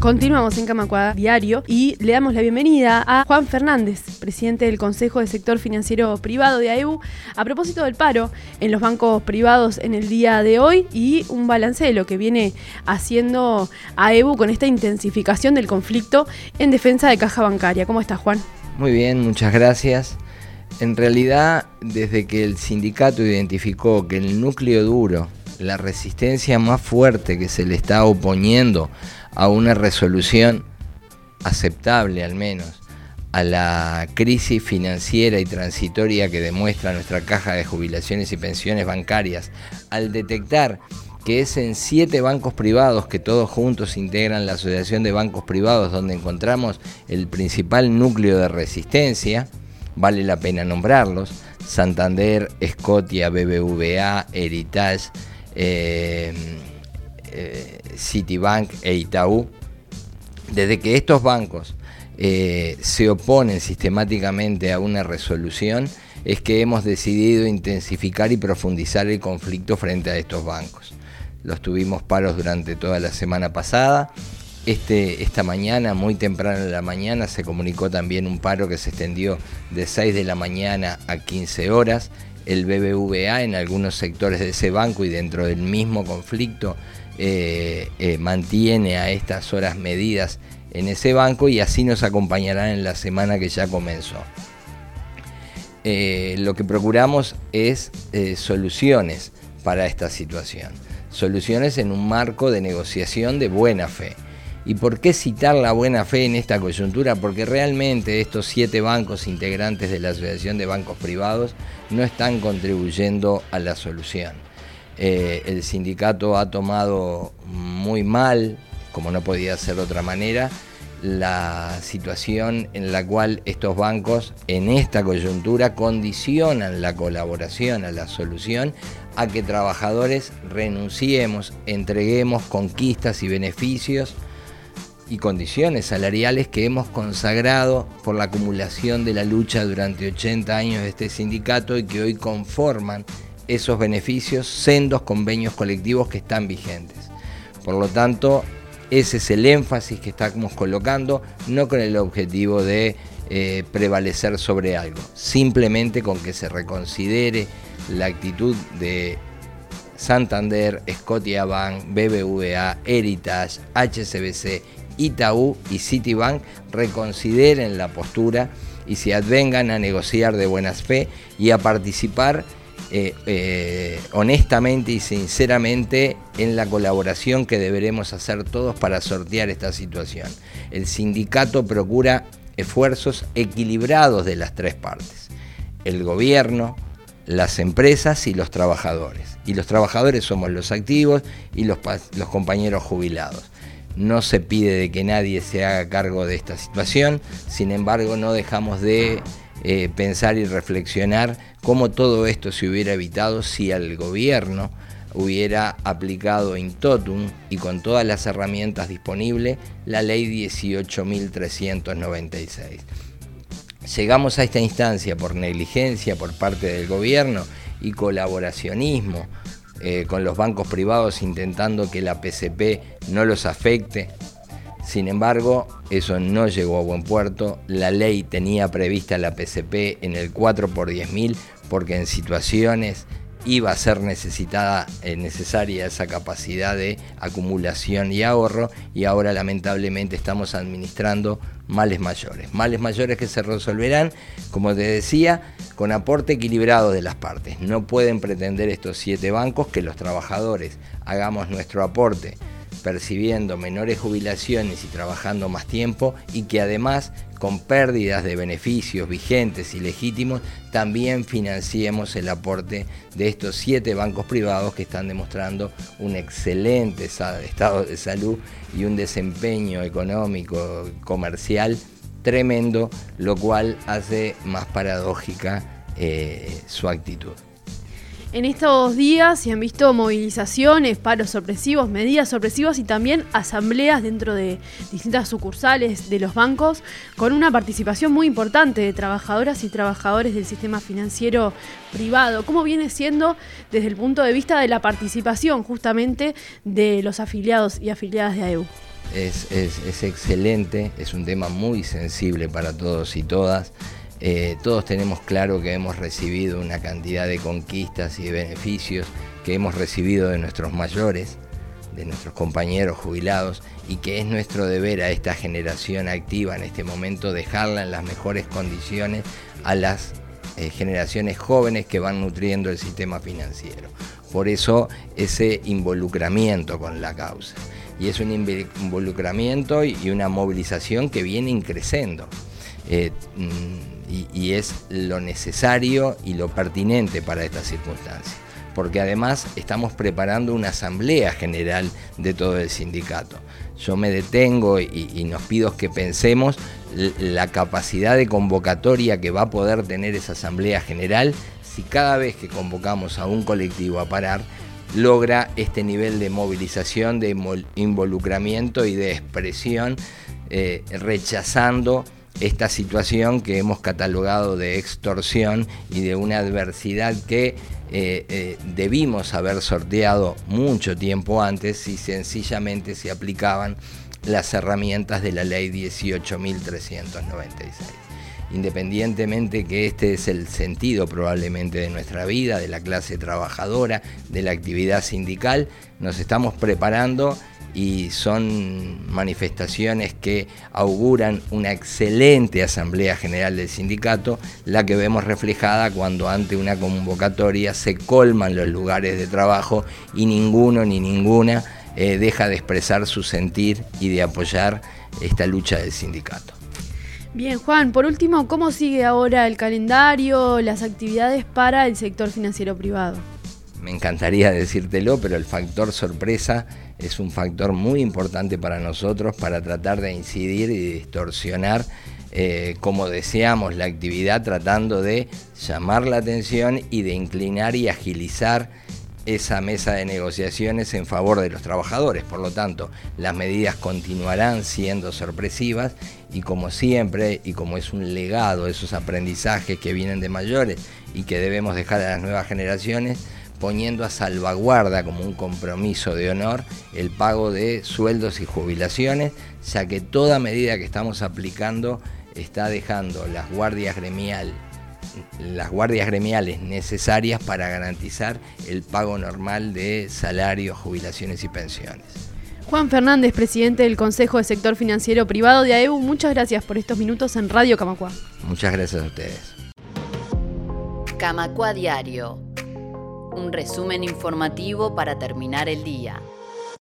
Continuamos en Camacuá Diario y le damos la bienvenida a Juan Fernández, presidente del Consejo de Sector Financiero Privado de AEU, a propósito del paro en los bancos privados en el día de hoy y un balance de lo que viene haciendo AEU con esta intensificación del conflicto en defensa de caja bancaria. ¿Cómo está Juan? Muy bien, muchas gracias. En realidad, desde que el sindicato identificó que el núcleo duro, la resistencia más fuerte que se le está oponiendo a una resolución aceptable al menos a la crisis financiera y transitoria que demuestra nuestra caja de jubilaciones y pensiones bancarias, al detectar que es en siete bancos privados que todos juntos integran la Asociación de Bancos Privados donde encontramos el principal núcleo de resistencia, vale la pena nombrarlos, Santander, Scotia, BBVA, Heritage, Citibank e Itaú, desde que estos bancos eh, se oponen sistemáticamente a una resolución, es que hemos decidido intensificar y profundizar el conflicto frente a estos bancos. Los tuvimos paros durante toda la semana pasada. Este, esta mañana, muy temprano en la mañana, se comunicó también un paro que se extendió de 6 de la mañana a 15 horas. El BBVA en algunos sectores de ese banco y dentro del mismo conflicto eh, eh, mantiene a estas horas medidas en ese banco y así nos acompañarán en la semana que ya comenzó. Eh, lo que procuramos es soluciones para esta situación, soluciones en un marco de negociación de buena fe. ¿Y por qué citar la buena fe en esta coyuntura? Porque realmente estos siete bancos integrantes de la Asociación de Bancos Privados no están contribuyendo a la solución eh, el sindicato ha tomado muy mal, como no podía ser de otra manera, la situación en la cual estos bancos en esta coyuntura condicionan la colaboración a la solución a que trabajadores renunciemos, entreguemos conquistas y beneficios y condiciones salariales que hemos consagrado por la acumulación de la lucha durante 80 años de este sindicato y que hoy conforman esos beneficios, sendos convenios colectivos que están vigentes. Por lo tanto, ese es el énfasis que estamos colocando, no con el objetivo de eh, prevalecer sobre algo, simplemente con que se reconsidere la actitud de Santander, Scotiabank, BBVA, Heritage, HSBC, Itaú y Citibank reconsideren la postura y se advengan a negociar de buena fe y a participar eh, eh, honestamente y sinceramente en la colaboración que deberemos hacer todos para sortear esta situación. El sindicato procura esfuerzos equilibrados de las tres partes, el gobierno, las empresas y los trabajadores. Y los trabajadores somos los activos y los compañeros jubilados. No se pide de que nadie se haga cargo de esta situación, sin embargo no dejamos de eh, pensar y reflexionar cómo todo esto se hubiera evitado si el gobierno hubiera aplicado in totum y con todas las herramientas disponibles la ley 18.396. Llegamos a esta instancia por negligencia por parte del gobierno y colaboracionismo eh, con los bancos privados intentando que la PCP no los afecte sin embargo, eso no llegó a buen puerto. La ley tenía prevista la PCP en el 4 por 10.000 porque en situaciones iba a ser necesitada, eh, necesaria esa capacidad de acumulación y ahorro y ahora lamentablemente estamos administrando males mayores. Males mayores que se resolverán, como te decía, con aporte equilibrado de las partes. No pueden pretender estos siete bancos que los trabajadores hagamos nuestro aporte percibiendo menores jubilaciones y trabajando más tiempo y que además con pérdidas de beneficios vigentes y legítimos también financiemos el aporte de estos siete bancos privados que están demostrando un excelente estado de salud y un desempeño económico comercial tremendo, lo cual hace más paradójica eh, su actitud. En estos días se han visto movilizaciones, paros sorpresivos, medidas sorpresivas y también asambleas dentro de distintas sucursales de los bancos con una participación muy importante de trabajadoras y trabajadores del sistema financiero privado. ¿Cómo viene siendo desde el punto de vista de la participación justamente de los afiliados y afiliadas de AEU? es, excelente, es un tema muy sensible para todos y todas. Eh, todos tenemos claro que hemos recibido una cantidad de conquistas y de beneficios que hemos recibido de nuestros mayores, de nuestros compañeros jubilados, y que es nuestro deber a esta generación activa en este momento dejarla en las mejores condiciones a las eh, generaciones jóvenes que van nutriendo el sistema financiero. Por eso ese involucramiento con la causa. Y es un involucramiento y una movilización que viene increciendo. Eh, mm, y, es lo necesario y lo pertinente para estas circunstancias. Porque además estamos preparando una asamblea general de todo el sindicato. Yo me detengo y, nos pido que pensemos la capacidad de convocatoria que va a poder tener esa asamblea general si cada vez que convocamos a un colectivo a parar, logra este nivel de movilización, de involucramiento y de expresión, eh, rechazando esta situación que hemos catalogado de extorsión y de una adversidad que eh, eh, debimos haber sorteado mucho tiempo antes si sencillamente se aplicaban las herramientas de la ley 18.396 independientemente que este es el sentido probablemente de nuestra vida, de la clase trabajadora, de la actividad sindical, nos estamos preparando y son manifestaciones que auguran una excelente Asamblea General del Sindicato, la que vemos reflejada cuando ante una convocatoria se colman los lugares de trabajo y ninguno ni ninguna eh, deja de expresar su sentir y de apoyar esta lucha del sindicato. Bien, Juan, por último, ¿cómo sigue ahora el calendario, las actividades para el sector financiero privado? Me encantaría decírtelo, pero el factor sorpresa es un factor muy importante para nosotros para tratar de incidir y distorsionar, eh, como deseamos, la actividad, tratando de llamar la atención y de inclinar y agilizar esa mesa de negociaciones en favor de los trabajadores. Por lo tanto, las medidas continuarán siendo sorpresivas y como siempre, y como es un legado, esos aprendizajes que vienen de mayores y que debemos dejar a las nuevas generaciones, poniendo a salvaguarda como un compromiso de honor el pago de sueldos y jubilaciones, ya que toda medida que estamos aplicando está dejando las guardias gremiales las guardias gremiales necesarias para garantizar el pago normal de salarios, jubilaciones y pensiones. Juan Fernández, presidente del Consejo de Sector Financiero Privado de AEU, muchas gracias por estos minutos en Radio Camacua. Muchas gracias a ustedes. Camacua Diario, un resumen informativo para terminar el día.